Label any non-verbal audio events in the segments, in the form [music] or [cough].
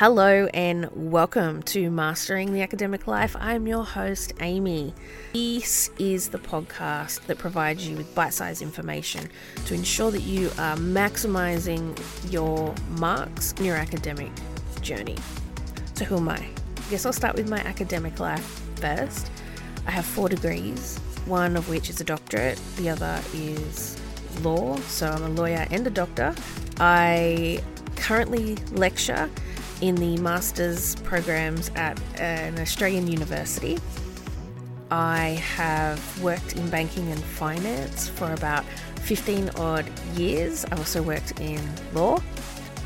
Hello and welcome to Mastering the Academic Life. I'm your host, Amy. This is the podcast that provides you with bite sized information to ensure that you are maximizing your marks in your academic journey. So, who am I? I guess I'll start with my academic life first. I have four degrees, one of which is a doctorate, the other is law. So, I'm a lawyer and a doctor. I currently lecture in the master's programs at an Australian university. I have worked in banking and finance for about 15 odd years. I also worked in law.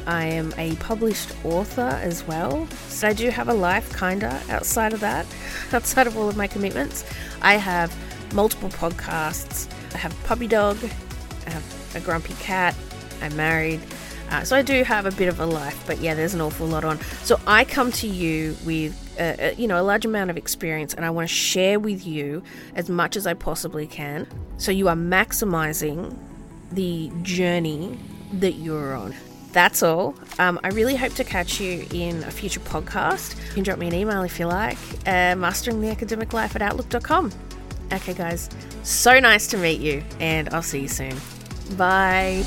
I am a published author as well. So I do have a life kinda outside of that, [laughs] outside of all of my commitments. I have multiple podcasts. I have puppy dog. I have a grumpy cat. I'm married. Uh, so I do have a bit of a life, but yeah, there's an awful lot on. So I come to you with, uh, you know, a large amount of experience, and I want to share with you as much as I possibly can, so you are maximizing the journey that you're on. That's all. Um, I really hope to catch you in a future podcast. You can drop me an email if you like, uh, masteringtheacademiclife at outlook.com. Okay, guys, so nice to meet you, and I'll see you soon. Bye.